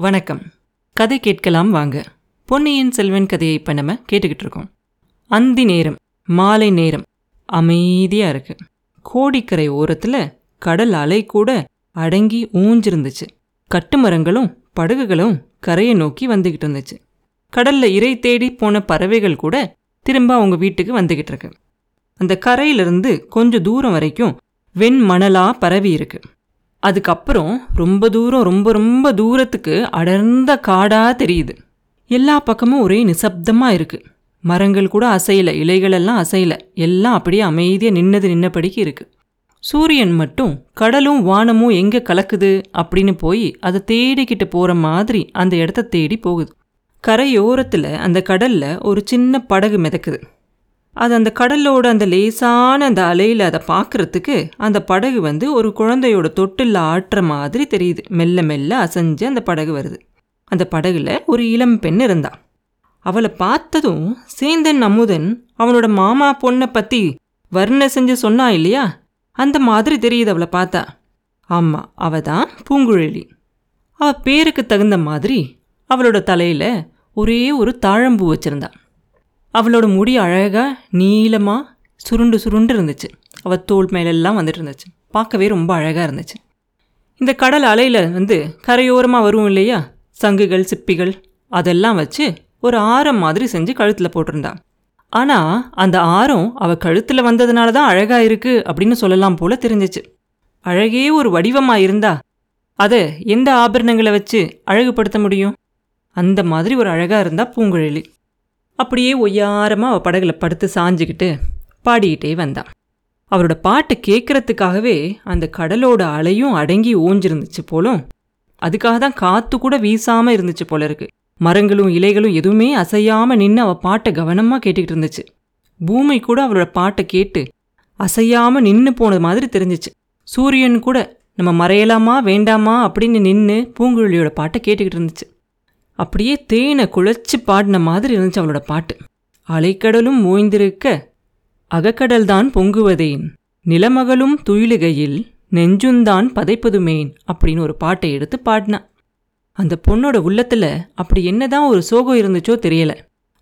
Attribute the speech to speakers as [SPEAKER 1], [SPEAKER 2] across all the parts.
[SPEAKER 1] வணக்கம். கதை கேட்கலாம் வாங்க. பொன்னியின் செல்வன் கதையை இப்போ நம்ம கேட்டுக்கிட்டு இருக்கோம். அந்தி நேரம் மாலை நேரம் அமைதியாக இருக்கு. கோடிக்கரை ஓரத்தில் கடல் அலை கூட அடங்கி ஊஞ்சிருந்துச்சு. கட்டுமரங்களும் படகுகளும் கரையை நோக்கி வந்துக்கிட்டு இருந்துச்சு. கடல்ல இறை தேடி போன பறவைகள் கூட திரும்ப அவங்க வீட்டுக்கு வந்துக்கிட்டு இருக்கு. அந்த கரையிலிருந்து கொஞ்சம் தூரம் வரைக்கும் வெண்மணலா பரவி இருக்குது அதுக்கப்புறம் ரொம்ப தூரம் ரொம்ப ரொம்ப தூரத்துக்கு அடர்ந்த காடாக தெரியுது. எல்லா பக்கமும் ஒரே நிசப்தமாக இருக்குது மரங்கள் கூட அசையலை இலைகளெல்லாம் அசையலை. எல்லாம் அப்படியே அமைதியாக நின்னது நின்னபடிக்கு இருக்குது சூரியன் மட்டும் கடலும் வானமும் எங்கே கலக்குது அப்படின்னு போய் அதை தேடிக்கிட்டு போகிற மாதிரி அந்த இடத்த தேடி போகுது. கரையோரத்தில் அந்த கடலில் ஒரு சின்ன படகு மிதக்குது. அது அந்த கடலோட அந்த லேசான அந்த அலையில் அதை பார்க்கறதுக்கு அந்த படகு வந்து ஒரு குழந்தையோட தொட்டில் ஆட்டுற மாதிரி தெரியுது. மெல்ல மெல்ல அசைஞ்சு அந்த படகு வருது. அந்த படகுல ஒரு இளம் பெண் இருந்தா. அவளை பார்த்ததும் சேந்தன் அமுதன் அவனோட மாமா பொண்ணை பற்றி வர்ண செஞ்சு சொன்னா இல்லையா? அந்த மாதிரி தெரியுது அவளை பார்த்தா. ஆமாம் அவ தான் பூங்குழலி. அவள் பேருக்கு தகுந்த மாதிரி அவளோட தலையில் ஒரே ஒரு தாழம்பூ வச்சுருந்தான் அவளோட முடி அழகாக நீளமாக சுருண்டு சுருண்டு இருந்துச்சு. அவள் தோல் மேலெல்லாம் வந்துட்டு இருந்துச்சு. பார்க்கவே ரொம்ப அழகாக இருந்துச்சு. இந்த கடல் அலையில் வந்து கரையோரமாக வரும் இல்லையா? சங்குகள் சிப்பிகள் அதெல்லாம் வச்சு ஒரு ஆரம் மாதிரி செஞ்சு கழுத்தில் போட்டிருந்தான் ஆனால் அந்த ஆரம் அவள் கழுத்தில் வந்ததுனால தான் அழகாக இருக்குது அப்படின்னு சொல்லலாம் போல தெரிஞ்சிச்சு. அழகே ஒரு வடிவமாக இருந்தா அதை எந்த ஆபரணங்களை வச்சு அழகுபடுத்த முடியும்? அந்த மாதிரி ஒரு அழகாக இருந்தால் பூங்குழலி. அப்படியே ஒய்யாரமாக அவள் படகுல படுத்து சாஞ்சுக்கிட்டு பாடிக்கிட்டே வந்தான் அவரோட பாட்டை கேட்கறதுக்காகவே அந்த கடலோட அலையும் அடங்கி ஓஞ்சிருந்துச்சு போலும். அதுக்காக தான் காற்று கூட வீசாமல் இருந்துச்சு போல இருக்கு மரங்களும் இலைகளும் எதுவுமே அசையாமல் நின்று அவள் பாட்டை கவனமாக கேட்டுக்கிட்டு இருந்துச்சு. பூமி கூட அவளோட பாட்டை கேட்டு அசையாமல் நின்று போனது மாதிரி தெரிஞ்சிச்சு. சூரியன் கூட நம்ம மறையலாமா வேண்டாமா? அப்படின்னு நின்று பூங்குழலியோட பாட்டை கேட்டுக்கிட்டு இருந்துச்சு. அப்படியே தேனை குழைச்சி பாடின மாதிரி இருந்துச்சு அவளோட பாட்டு. அலைக்கடலும் ஓய்ந்திருக்க அகக்கடல்தான் பொங்குவதேன் நிலமகளும் துயிலுகையில் நெஞ்சுந்தான் பதைப்பதுமேன் அப்படின்னு ஒரு பாட்டை எடுத்து பாடினா. அந்த பொண்ணோட உள்ளத்தில் அப்படி என்னதான் ஒரு சோகம் இருந்துச்சோ தெரியல.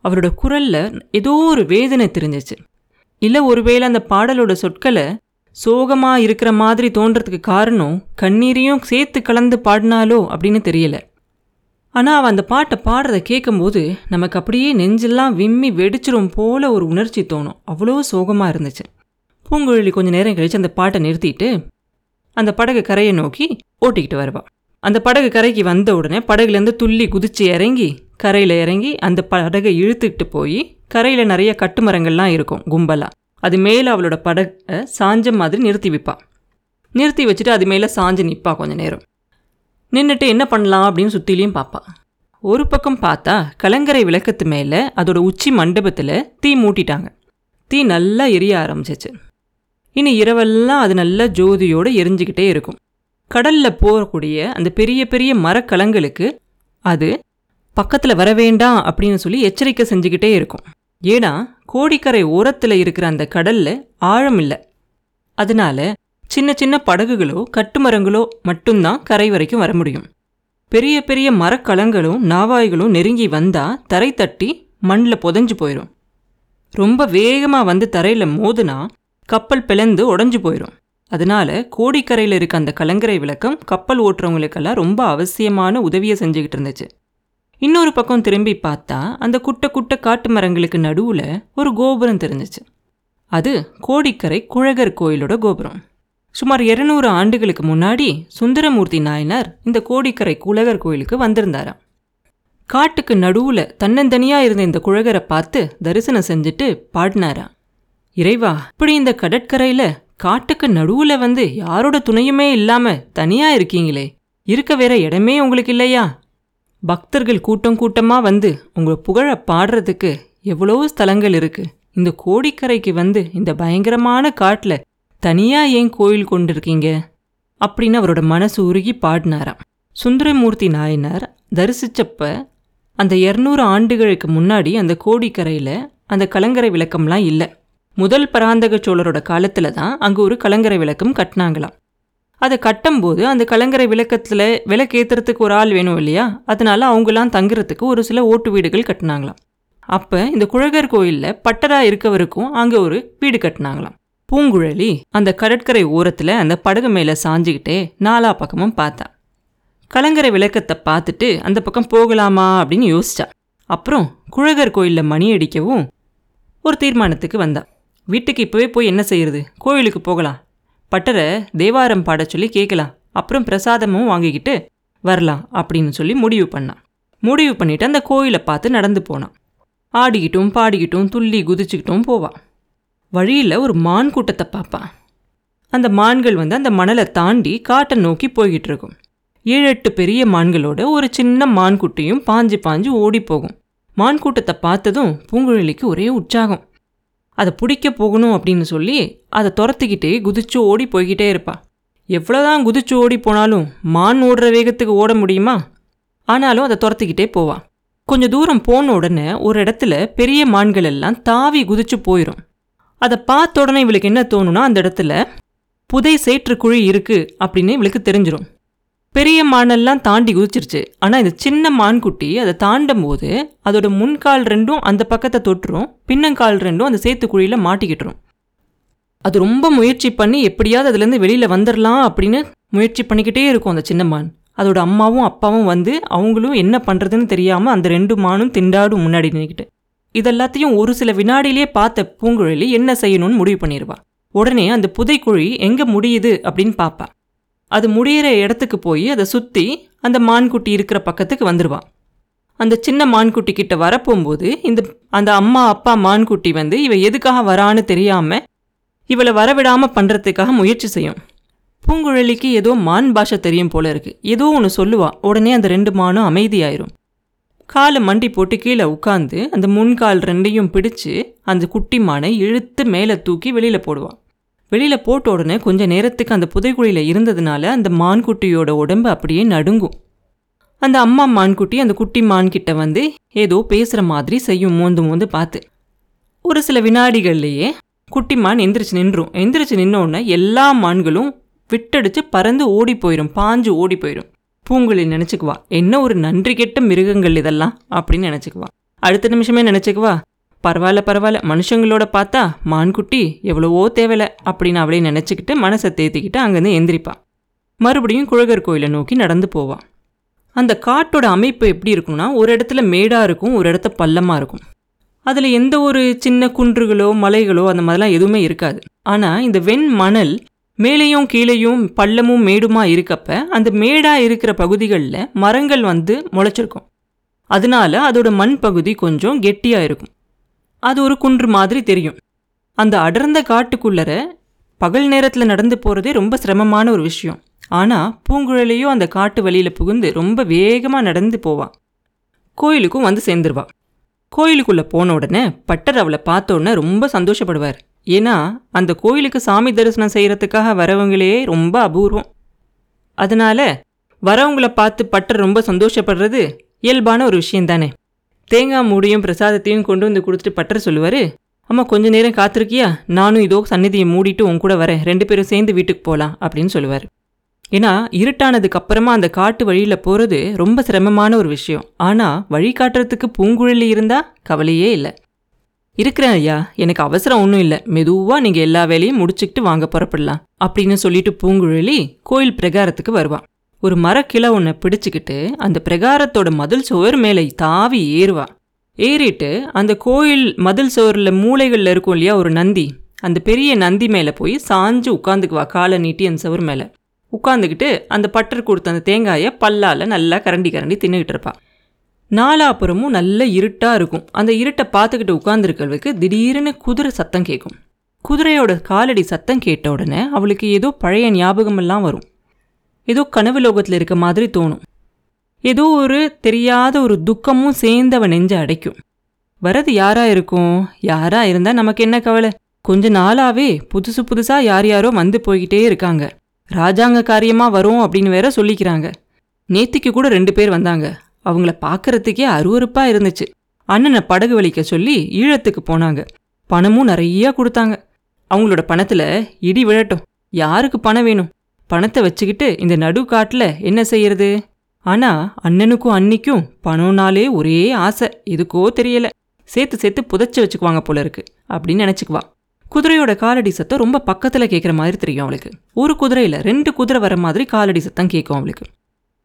[SPEAKER 1] அவரோட குரல்ல ஏதோ ஒரு வேதனை தெரிஞ்சிச்சு. இல்லை ஒருவேளை அந்த பாடலோட சொற்களை சோகமாக இருக்கிற மாதிரி தோன்றதுக்கு காரணம் கண்ணீரையும் சேர்த்து கலந்து பாடினாலோ அப்படின்னு தெரியலை. ஆனால் அவள் அந்த பாட்டை பாடுறத கேட்கும்போது நமக்கு அப்படியே நெஞ்செல்லாம் விம்மி வெடிச்சிரும் போல ஒரு உணர்ச்சி தோணும். அவ்வளோ சோகமாக இருந்துச்சு. பூங்குழலி கொஞ்சம் நேரம் கழித்து அந்த பாட்டை நிறுத்திட்டு அந்த படகு கரையை நோக்கி ஓட்டிக்கிட்டு வருவாள் அந்த படகு கரைக்கு வந்த உடனே படகுலேருந்து துள்ளி குதிச்சு இறங்கி கரையில் இறங்கி அந்த படகை இழுத்துக்கிட்டு போய் கரையில் நிறைய கட்டுமரங்கள்லாம் இருக்கும் கும்பலாக அது மேலே அவளோட படகை சாஞ்ச மாதிரி நிறுத்தி விற்பாள் நிறுத்தி வச்சுட்டு அது மேலே சாஞ்சு நிற்பா கொஞ்ச நேரம். நின்றுட்டு என்ன பண்ணலாம் அப்படின்னு சுற்றிலையும் பார்ப்பா ஒரு பக்கம் பார்த்தா கலங்கரை விளக்கத்து மேலே அதோட உச்சி மண்டபத்தில் தீ மூட்டிட்டாங்க. தீ நல்லா எரிய ஆரம்பிச்சிச்சு. இனி இரவெல்லாம் அது நல்லா ஜோதியோடு எரிஞ்சுக்கிட்டே இருக்கும். கடலில் போகக்கூடிய அந்த பெரிய பெரிய மரக்கலங்களுக்கு அது பக்கத்தில் வர வேண்டாம் அப்படின்னு சொல்லி எச்சரிக்கை செஞ்சுக்கிட்டே இருக்கும். ஏன்னா கோடிக்கரை ஓரத்தில் இருக்கிற அந்த கடலில் ஆழம் இல்லை. அதனால சின்ன சின்ன படகுகளோ கட்டுமரங்களோ மட்டும்தான் கரை வரைக்கும் வர முடியும். பெரிய பெரிய மரக்கலங்களும் நாவாய்களும் நெருங்கி வந்தா தரை தட்டி மண்ணில் புதஞ்சு போயிடும் ரொம்ப வேகமாக வந்து தரையில் மோதுனா கப்பல் பிளந்து உடஞ்சு போயிடும் அதனால கோடிக்கரையில் இருக்க அந்த கலங்கரை விளக்கம் கப்பல் ஓட்டுறவங்களுக்கெல்லாம் ரொம்ப அவசியமான உதவியை செஞ்சுக்கிட்டு இருந்துச்சு. இன்னொரு பக்கம் திரும்பி பார்த்தா அந்த குட்டை குட்டை காட்டு மரங்களுக்கு நடுவில் ஒரு கோபுரம் தெரிஞ்சிச்சு. அது கோடிக்கரை குழகர் கோயிலோட கோபுரம். சுமார் இருநூறு ஆண்டுகளுக்கு முன்னாடி சுந்தரமூர்த்தி நாயனார் இந்த கோடிக்கரை குழகர் கோயிலுக்கு வந்திருந்தாராம். காட்டுக்கு நடுவுல தன்னந்தனியா இருந்த இந்த குழகரை பார்த்து தரிசனம் செஞ்சுட்டு பாடினாராம். இறைவா இப்படி இந்த கடற்கரையில காட்டுக்கு நடுவுல வந்து யாரோட துணையுமே இல்லாம தனியா இருக்கீங்களே? இருக்க வேற இடமே உங்களுக்கு இல்லையா? பக்தர்கள் கூட்டம் கூட்டமா வந்து உங்களை புகழ பாடுறதுக்கு எவ்வளோ ஸ்தலங்கள் இருக்கு. இந்த கோடிக்கரைக்கு வந்து இந்த பயங்கரமான காட்டில் தனியாக ஏன் கோயில் கொண்டிருக்கீங்க? அப்படின்னு அவரோட மனசு உருகி பாடினாராம். சுந்தரமூர்த்தி நாயனார் தரிசிச்சப்ப அந்த இரநூறு ஆண்டுகளுக்கு முன்னாடி அந்த கோடிக்கரையில் அந்த கலங்கரை விளக்கம்லாம் இல்லை. முதல் பராந்தக சோழரோட காலத்தில் தான் அங்கே ஒரு கலங்கரை விளக்கம் கட்டினாங்களாம். அதை கட்டும்போது அந்த கலங்கரை விளக்கத்தில் விளக்கேற்றுறதுக்கு ஒரு ஆள் வேணும் இல்லையா? அதனால அவங்களாம் தங்குறதுக்கு ஒரு சில ஓட்டு வீடுகள் கட்டினாங்களாம். அப்போ இந்த குழகர் கோயிலில் பட்டரா இருக்கவருக்கும் அங்கே ஒரு வீடு கட்டினாங்களாம். பூங்குழலி அந்த கடற்கரை ஓரத்தில் அந்த படகு மேலே சாஞ்சிக்கிட்டே நாலா பக்கமும் பார்த்தா. கலங்கரை விளக்கத்தை பார்த்துட்டு அந்த பக்கம் போகலாமா அப்படின்னு யோசிச்சா. அப்புறம் குழகர் கோயிலில் மணி அடிக்கவும் ஒரு தீர்மானத்துக்கு வந்தா. வீட்டுக்கு இப்போவே போய் என்ன செய்யறது? கோயிலுக்கு போகலாம். பட்டரை தேவாரம் பாட சொல்லி கேட்கலாம் அப்புறம் பிரசாதமும் வாங்கிக்கிட்டு வரலாம் அப்படின்னு சொல்லி முடிவு பண்ணான் முடிவு பண்ணிட்டு அந்த கோயிலை பார்த்து நடந்து போனான் ஆடிக்கிட்டும் பாடிக்கிட்டும் துள்ளி குதிச்சுக்கிட்டும் போவான் வழியில் ஒரு மான் கூட்டத்தை பார்ப்பான். அந்த மான்கள் வந்து அந்த மணலை தாண்டி காட்டை நோக்கி போய்கிட்டு இருக்கும். ஏழு எட்டு பெரிய மான்களோட ஒரு சின்ன மான்குட்டியும் பாஞ்சு பாஞ்சு ஓடி போகும். மான் கூட்டத்தை பார்த்ததும் பூங்குழலிக்கு ஒரே உற்சாகம். அதை பிடிக்க போகணும் அப்படின்னு சொல்லி அதை துரத்துக்கிட்டே குதிச்சு ஓடி போய்கிட்டே இருப்பா. எவ்வளோதான் குதிச்சு ஓடி போனாலும் மான் ஓடுற வேகத்துக்கு ஓட முடியுமா? ஆனாலும் அதை துரத்துக்கிட்டே போவா. கொஞ்சம் தூரம் போன உடனே ஒரு இடத்துல பெரிய மான்கள் எல்லாம் தாவி குதிச்சு போயிடும் அதை பார்த்த உடனே இவளுக்கு என்ன தோணுனா அந்த இடத்துல புதை சேற்றுக்குழி இருக்குது இருக்கு அப்படின்னு இவளுக்கு தெரிஞ்சிடும் பெரிய மானெல்லாம் தாண்டி குதிச்சிருச்சு. ஆனால் இந்த சின்ன மான்குட்டி அதை தாண்டும் போது அதோட முன்கால் ரெண்டும் அந்த பக்கத்தை தொட்டுரும் பின்னங்கால் ரெண்டும் அந்த சேத்துக்குழியில் மாட்டிக்கிட்டுரும். அது ரொம்ப முயற்சி பண்ணி எப்படியாவது அதுலேருந்து வெளியில் வந்துடலாம் அப்படின்னு முயற்சி பண்ணிக்கிட்டே இருக்கும் அந்த சின்ன மான். அதோட அம்மாவும் அப்பாவும் வந்து அவங்களும் என்ன பண்ணுறதுன்னு தெரியாமல் அந்த ரெண்டு மானும் திண்டாடும் முன்னாடி நின்றுக்கிட்டு இதெல்லாத்தையும் ஒரு சில வினாடியிலேயே பார்த்த பூங்குழலி என்ன செய்யணும்னு முடிவு பண்ணிடுவா. உடனே அந்த புதைக்குழி எங்கே முடியுது அப்படின்னு பார்ப்பா அது முடியிற இடத்துக்கு போய் அதை சுற்றி அந்த மான்குட்டி இருக்கிற பக்கத்துக்கு வந்துடுவான் அந்த சின்ன மான்குட்டி கிட்ட வரப்போகும்போது இந்த அந்த அம்மா அப்பா மான்குட்டி வந்து இவ எதுக்காக வரான்னு தெரியாமல் இவளை வரவிடாமல் பண்ணுறதுக்காக முயற்சி செய்யும். பூங்குழலிக்கு ஏதோ மான் பாஷை தெரியும் போல இருக்குது ஏதோ ஒன்று சொல்லுவா. உடனே அந்த ரெண்டு மானும் அமைதியாயிரும். காலை மண்டி போட்டு கீழே உட்காந்து அந்த முன்கால் ரெண்டையும் பிடிச்சு அந்த குட்டி மானை இழுத்து மேலே தூக்கி வெளியில் போடுவான். வெளியில் போட்ட உடனே கொஞ்ச நேரத்துக்கு அந்த புதைக்குழியில் இருந்ததுனால அந்த மான்குட்டியோட உடம்பு அப்படியே நடுங்கும். அந்த அம்மா மான்குட்டி அந்த குட்டி மான்கிட்ட வந்து ஏதோ பேசுகிற மாதிரி செய்யும் மோந்து மோந்து பார்த்து ஒரு சில வினாடிகள்லேயே குட்டி மான் எந்திரிச்சு நின்றும். எந்திரிச்சு நின்னோடனே எல்லா மான்களும் விட்டடிச்சு பறந்து ஓடி போயிடும் பாஞ்சு ஓடி போயிடும் பூங்குழி நினச்சிக்குவா. என்ன ஒரு நன்றி கெட்ட மிருகங்கள் இதெல்லாம்? அப்படின்னு நினச்சிக்குவா. அடுத்த நிமிஷமே நினச்சிக்குவா பரவாயில்ல பரவாயில்ல மனுஷங்களோட பார்த்தா மான்குட்டி எவ்வளவோ தேவையில்லை அப்படின்னு அவளே நினச்சிக்கிட்டு மனசை தேத்திக்கிட்டு அங்கேருந்து எந்திரிப்பாள் மறுபடியும் குழகர் கோயிலை நோக்கி நடந்து போவான் அந்த காட்டோட அமைப்பு எப்படி இருக்கும்னா ஒரு இடத்துல மேடாக இருக்கும் ஒரு இடத்த பள்ளமாக இருக்கும். அதில் எந்த ஒரு சின்ன குன்றுகளோ மலைகளோ அந்த மாதிரிலாம் எதுவுமே இருக்காது. ஆனால் இந்த வெண் மணல் மேலேயும் கீழேயும் பள்ளமும் மேடுமா இருக்கப்ப அந்த மேடாக இருக்கிற பகுதிகளில் மரங்கள் வந்து முளைச்சிருக்கும். அதனால அதோட மண் பகுதி கொஞ்சம் கெட்டியாக இருக்கும். அது ஒரு குன்று மாதிரி தெரியும். அந்த அடர்ந்த காட்டுக்குள்ளர பகல் நேரத்தில் நடந்து போகிறதே ரொம்ப சிரமமான ஒரு விஷயம். ஆனால் பூங்குழலியும் அந்த காட்டு வழியில் புகுந்து ரொம்ப வேகமாக நடந்து போவான் கோயிலுக்கும் வந்து சேர்ந்துருவா. கோயிலுக்குள்ளே போன உடனே பட்டர் அவளை பார்த்த உடனே ரொம்ப சந்தோஷப்படுவார். ஏன்னா அந்த கோயிலுக்கு சாமி தரிசனம் செய்கிறதுக்காக வரவங்களே ரொம்ப அபூர்வம். அதனால் வரவங்கள பார்த்து பட்டர் ரொம்ப சந்தோஷப்படுறது இயல்பான ஒரு விஷயம் தானே தேங்காய் மூடியும் பிரசாதத்தையும் கொண்டு வந்து கொடுத்துட்டு பட்டர் சொல்லுவார் அம்மா கொஞ்ச நேரம் காத்திருக்கியா? நானும் இதோ சந்நிதியை மூடிட்டு உன் கூட வரேன். ரெண்டு பேரும் சேர்ந்து வீட்டுக்கு போகலாம் அப்படின்னு சொல்லுவார். ஏன்னா இருட்டானதுக்கு அப்புறமா அந்த காட்டு வழியில் போகிறது ரொம்ப சிரமமான ஒரு விஷயம். ஆனால் வழி காட்டுறதுக்கு பூங்குழலி இருந்தால் கவலையே இல்லை. இருக்கிறேன் ஐயா. எனக்கு அவசரம் ஒன்றும் இல்லை. மெதுவாக நீங்கள் எல்லா வேலையும் முடிச்சுக்கிட்டு வாங்க புறப்படலாம். அப்படின்னு சொல்லிட்டு பூங்குழலி கோயில் பிரகாரத்துக்கு வருவான் ஒரு மரக்கிளை ஒன்றை பிடிச்சிக்கிட்டு அந்த பிரகாரத்தோட மதில் சுவர் மேலே தாவி ஏறுவா. ஏறிட்டு அந்த கோயில் மதில் சுவரில் மூளைகளில் இருக்கும் இல்லையா ஒரு நந்தி. அந்த பெரிய நந்தி மேலே போய் சாஞ்சு உட்காந்துக்குவா காலை நீட்டி அந்த சுவர் மேலே. உட்காந்துக்கிட்டு அந்த பட்டர் கொடுத்த அந்த தேங்காயை பல்லால் நல்லா கரண்டி கரண்டி தின்னுக்கிட்டு இருப்பாள் நாலாப்புறமும் நல்ல இருட்டாக இருக்கும். அந்த இருட்டை பார்த்துக்கிட்டு உட்காந்துருக்கிறவளுக்கு திடீர்னு குதிரை சத்தம் கேட்கும். குதிரையோட காலடி சத்தம் கேட்ட உடனே அவளுக்கு ஏதோ பழைய ஞாபகமெல்லாம் வரும். ஏதோ கனவு லோகத்தில் இருக்க மாதிரி தோணும். ஏதோ ஒரு தெரியாத ஒரு துக்கமும் சேர்ந்து அவன் நெஞ்ச அடைக்கும். வரது யாரா இருக்கும்? யாரா இருந்தா நமக்கு என்ன கவலை? கொஞ்ச நாளாவே புதுசு புதுசா யார் யாரோ வந்து போய்கிட்டே இருக்காங்க. ராஜாங்க காரியமா வரும் அப்படின்னு வேற சொல்லிக்கிறாங்க. நேத்திக்கு கூட ரெண்டு பேர் வந்தாங்க. அவங்கள பார்க்கறதுக்கே அருவருப்பா இருந்துச்சு. அண்ணனை படகு வலிக்க சொல்லி ஈழத்துக்கு போனாங்க. பணமும் நிறையா கொடுத்தாங்க. அவங்களோட பணத்துல இடி விழட்டும். யாருக்கு பணம் வேணும்? பணத்தை வச்சுக்கிட்டு இந்த நடு காட்டில் என்ன செய்யறது? ஆனா அண்ணனுக்கும் அன்னிக்கும் பணம்னாலே ஒரே ஆசை. எதுக்கோ தெரியல. சேர்த்து சேர்த்து புதைச்சி வச்சுக்குவாங்க போல இருக்கு அப்படின்னு நினச்சிக்குவா. குதிரையோட காலடி சத்தம் ரொம்ப பக்கத்தில் கேட்குற மாதிரி தெரியும் அவளுக்கு. ஒரு குதிரையில் ரெண்டு குதிரை வர மாதிரி காலடி சத்தம் கேட்கும் அவளுக்கு.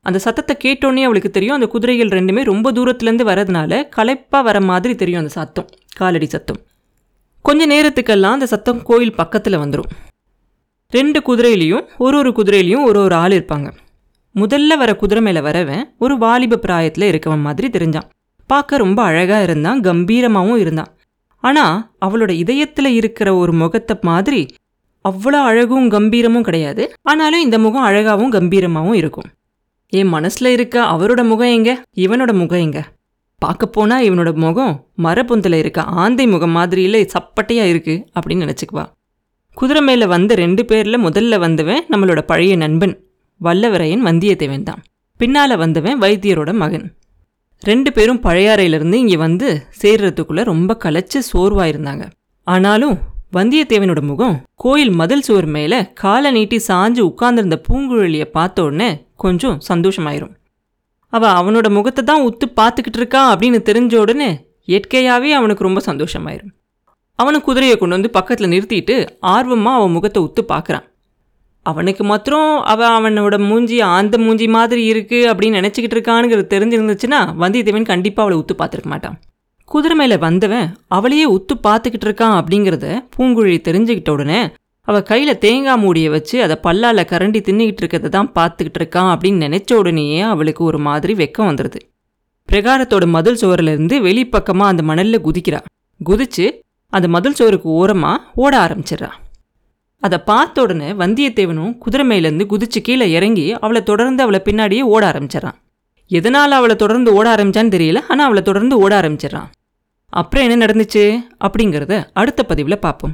[SPEAKER 1] அந்த சத்தத்தை கேட்டோன்னே அவளுக்கு தெரியும். அந்த குதிரைகள் ரெண்டுமே ரொம்ப தூரத்துலேருந்து வரதுனால களைப்பாக வர மாதிரி தெரியும் அந்த சத்தம் காலடி சத்தம். கொஞ்ச நேரத்துக்கெல்லாம் அந்த சத்தம் கோயில் பக்கத்தில் வந்துடும் ரெண்டு குதிரையிலையும் ஒரு ஒரு குதிரையிலையும் ஒரு ஒரு ஆள் இருப்பாங்க. முதல்ல வர குதிரை மேலே வரவன் ஒரு வாலிப பிராயத்தில் இருக்கவன் மாதிரி தெரிஞ்சான். பார்க்க ரொம்ப அழகாக இருந்தான் கம்பீரமாகவும் இருந்தான். ஆனால் அவளோட இதயத்தில் இருக்கிற ஒரு முகத்தை மாதிரி அவ்வளோ அழகும் கம்பீரமும் கிடையாது. ஆனாலும் இந்த முகம் அழகாகவும் கம்பீரமாகவும் இருக்கும். என் மனசில் இருக்க அவரோட முகம் எங்க? இவனோட முகம் எங்க? பார்க்க போனா இவனோட முகம் மரப்பொந்தில் இருக்க ஆந்தை முகம் மாதிரியில சப்பட்டையா இருக்கு அப்படின்னு நினச்சிக்குவா. குதிரை மேலே வந்த ரெண்டு பேரில் முதல்ல வந்தவன் நம்மளோட பழைய நண்பன் வல்லவரையன் வந்தியத்தேவன் தான். பின்னால் வந்தவன் வைத்தியரோட மகன். ரெண்டு பேரும் பழையாறையிலிருந்து இங்கே வந்து சேர்றதுக்குள்ள ரொம்ப களைச்சு சோர்வாயிருந்தாங்க ஆனாலும் வந்தியத்தேவனோட முகம் கோயில் மதில் சுவர் மேலே காலை நீட்டி சாஞ்சு உட்கார்ந்திருந்த பூங்குழலியை பார்த்த உடனே கொஞ்சம் சந்தோஷமாயிரும். அவ அவனோட முகத்தை தான் உத்து பார்த்துக்கிட்டு இருக்கா அப்படின்னு தெரிஞ்ச உடனே இயற்கையாகவே அவனுக்கு ரொம்ப சந்தோஷமாயிரும். அவனை குதிரையை கொண்டு வந்து பக்கத்தில் நிறுத்திட்டு ஆர்வமாக அவன் முகத்தை உத்து பார்க்குறான். அவனுக்கு மாத்திரம் அவன் அவனோட மூஞ்சி ஆந்த மூஞ்சி மாதிரி இருக்குது அப்படின்னு நினச்சிக்கிட்டு இருக்கானுங்கிறது தெரிஞ்சிருந்துச்சுன்னா வந்தியத்தேவன் கண்டிப்பாக அவளை உத்து பார்த்துருக்க மாட்டான். குதிரை மேலே வந்தவன் அவளையே உத்து பார்த்துக்கிட்டு இருக்கான் அப்படிங்கிறத பூங்குழி தெரிஞ்சுக்கிட்ட உடனே அவள் கையில் தேங்காய் மூடியை வச்சு அதை பல்லால் கரண்டி தின்னுக்கிட்டு இருக்கிறத தான் பார்த்துக்கிட்டு இருக்கான் அப்படின்னு நினச்ச உடனேயே அவளுக்கு ஒரு மாதிரி வெக்கம் வந்துடுது பிரகாரத்தோட மதில் சுவரிலிருந்து வெளிப்பக்கமாக அந்த மணலில் குதிக்கிறா. குதிச்சு அந்த மதில் சுவருக்கு ஓரமாக ஓட ஆரம்பிச்சிடுறா. அதை பார்த்த உடனே வந்தியத்தேவனும் குதிரை மேலேருந்து குதிச்சு கீழே இறங்கி அவளை தொடர்ந்து அவளை பின்னாடியே ஓட ஆரம்பிச்சிடறான். எதனால் அவளை தொடர்ந்து ஓட ஆரம்பிச்சான்னு தெரியல ஆனால் அவளை தொடர்ந்து ஓட ஆரம்பிச்சிடறான். அப்புறம் என்ன நடந்துச்சு அப்படிங்கிறத அடுத்த பதிவில் பார்ப்போம்.